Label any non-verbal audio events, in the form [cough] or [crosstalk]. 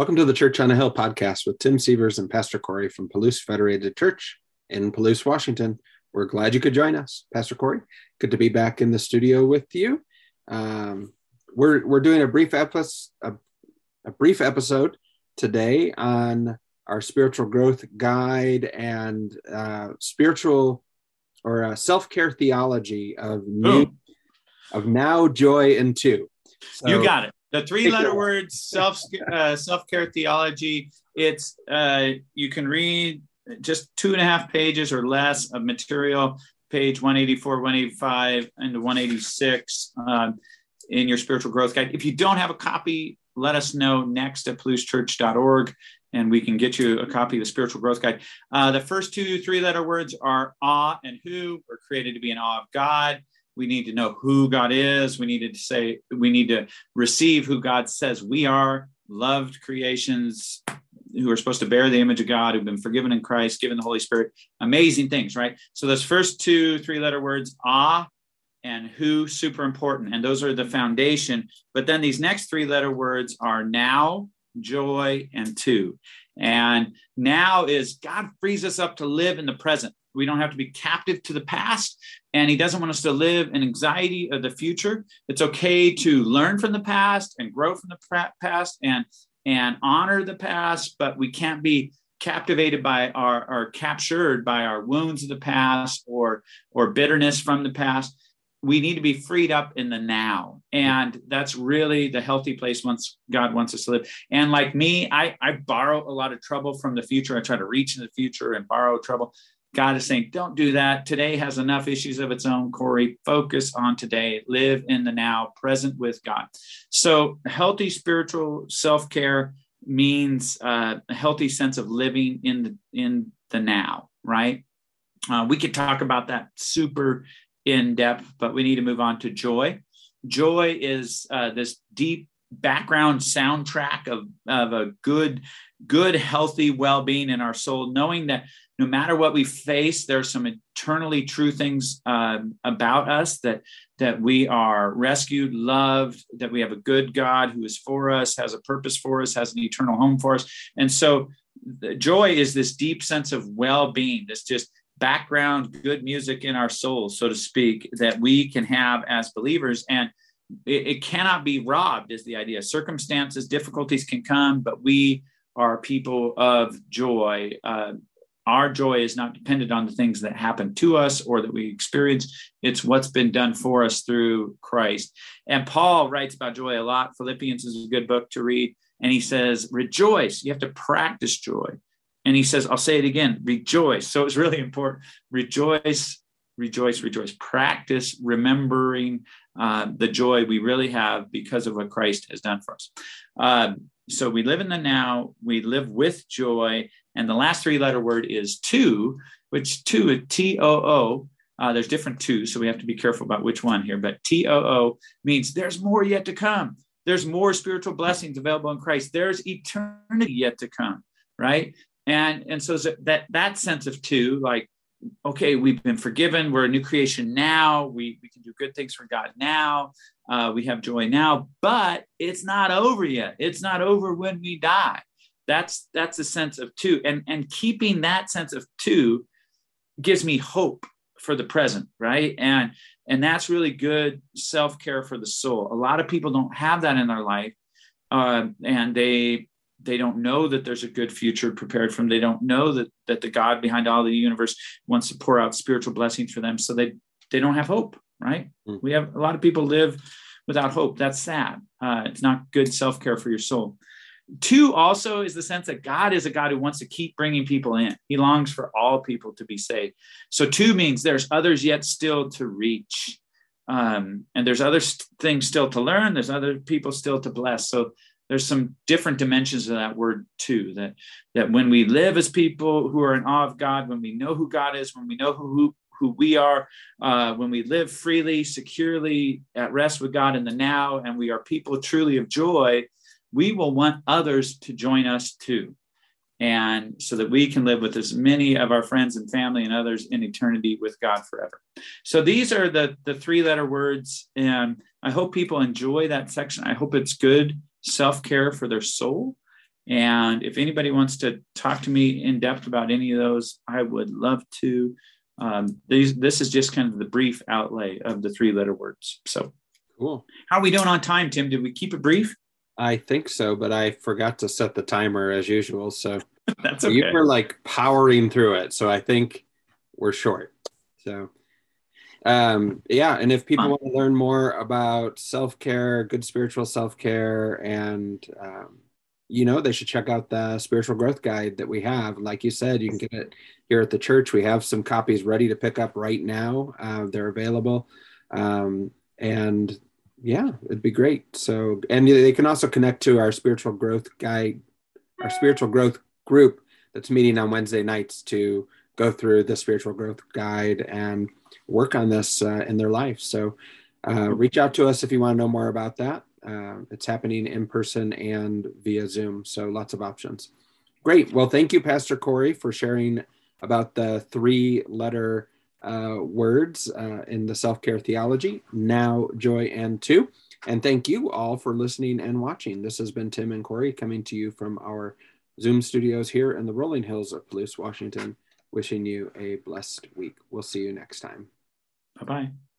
Welcome to the Church on a Hill podcast with Tim Sievers and Pastor Corey from Palouse Federated Church in Palouse, Washington. We're glad you could join us, Pastor Corey. Good to be back in the studio with you. Um, we're we're doing a brief episode, a, a brief episode today on our spiritual growth guide and uh, spiritual or uh, self care theology of new, of now, joy, and too. So, you got it. The three letter words self uh, self care theology. It's uh, you can read just two and a half pages or less of material, page 184, 185, and 186 um, in your spiritual growth guide. If you don't have a copy, let us know next at palousechurch.org and we can get you a copy of the spiritual growth guide. Uh, the first two three letter words are awe and who. We're created to be in awe of God. We need to know who God is. We need to say, we need to receive who God says we are, loved creations who are supposed to bear the image of God, who've been forgiven in Christ, given the Holy Spirit. Amazing things, right? So those first two three letter words, ah and who, super important. And those are the foundation. But then these next three letter words are now, joy, and two. And now is God frees us up to live in the present. We don't have to be captive to the past, and He doesn't want us to live in anxiety of the future. It's okay to learn from the past and grow from the past and and honor the past, but we can't be captivated by our or captured by our wounds of the past or or bitterness from the past. We need to be freed up in the now and that's really the healthy place once god wants us to live. And like me i i borrow a lot of trouble from the future. I try to reach in the future and borrow trouble god is saying don't do that. Today has enough issues of its own corey. Focus on today. Live in the now present with god. So healthy spiritual self-care means uh, a healthy sense of living in the in the now right? Uh, we could talk about that super in depth, but we need to move on to joy. Joy is uh, this deep background soundtrack of, of a good, good, healthy well being in our soul, knowing that no matter what we face, there's some eternally true things uh, about us that that we are rescued, loved, that we have a good God who is for us, has a purpose for us, has an eternal home for us, and so joy is this deep sense of well-being. This just background, good music in our souls, so to speak, that we can have as believers. And it, it cannot be robbed, is the idea. Circumstances, difficulties can come, but we are people of joy. Uh, our joy is not dependent on the things that happen to us or that we experience. It's what's been done for us through Christ. And Paul writes about joy a lot. Philippians is a good book to read. And he says, rejoice. You have to practice joy. And he says, I'll say it again rejoice. So it's really important. Rejoice, rejoice, rejoice. Practice remembering uh, the joy we really have because of what Christ has done for us. Uh, so we live in the now, we live with joy. And the last three letter word is too, which too, T O O. Uh, there's different twos, so we have to be careful about which one here. But T O O means there's more yet to come. There's more spiritual blessings available in Christ. There's eternity yet to come, right? and and so that that sense of too like okay we've been forgiven. We're a new creation now. We, we can do good things for god now. Uh, we have joy now but it's not over yet. It's not over when we die. That's that's a sense of too. And and keeping that sense of too gives me hope for the present right? And and that's really good self-care for the soul. A lot of people don't have that in their life uh, and they they don't know that there's a good future prepared for them. They don't know that that the God behind all the universe wants to pour out spiritual blessings for them. So they they don't have hope, right? Mm. We have a lot of people live without hope. That's sad. Uh, it's not good self care for your soul. Too also is the sense that God is a God who wants to keep bringing people in. He longs for all people to be saved. So too means there's others yet still to reach. Um, and there's other st- things still to learn. There's other people still to bless. So there's some different dimensions of that word too that that when we live as people who are in awe of god when we know who god is when we know who who we are uh, when we live freely securely at rest with god in the now and we are people truly of joy we will want others to join us too and so that we can live with as many of our friends and family and others in eternity with God forever. So these are the the three letter words and I hope people enjoy that section. I hope it's good self care for their soul. And if anybody wants to talk to me in depth about any of those, I would love to. Um, these, this is just kind of the brief outlay of the three letter words. So cool. How are we doing on time, Tim? Did we keep it brief? I think so, but I forgot to set the timer as usual. So [laughs] that's okay. You were like powering through it. So I think we're short. So um yeah and if people want to learn more about self-care good spiritual self-care and um, you know they should check out the spiritual growth guide that we have. Like you said you can get it here at the church. We have some copies ready to pick up right now. Uh, they're available. Um, and yeah it'd be great. So and they can also connect to our spiritual growth guide our spiritual growth group that's meeting on wednesday nights to go through the spiritual growth guide and work on this uh, in their life. So uh, reach out to us if you want to know more about that. Uh, it's happening in person and via Zoom. So lots of options. Great. Well, thank you, Pastor Corey, for sharing about the three letter uh, words uh, in the self care theology now, joy, and too. And thank you all for listening and watching. This has been Tim and Corey coming to you from our Zoom studios here in the Rolling Hills of Palouse, Washington. Wishing you a blessed week. We'll see you next time. Bye bye.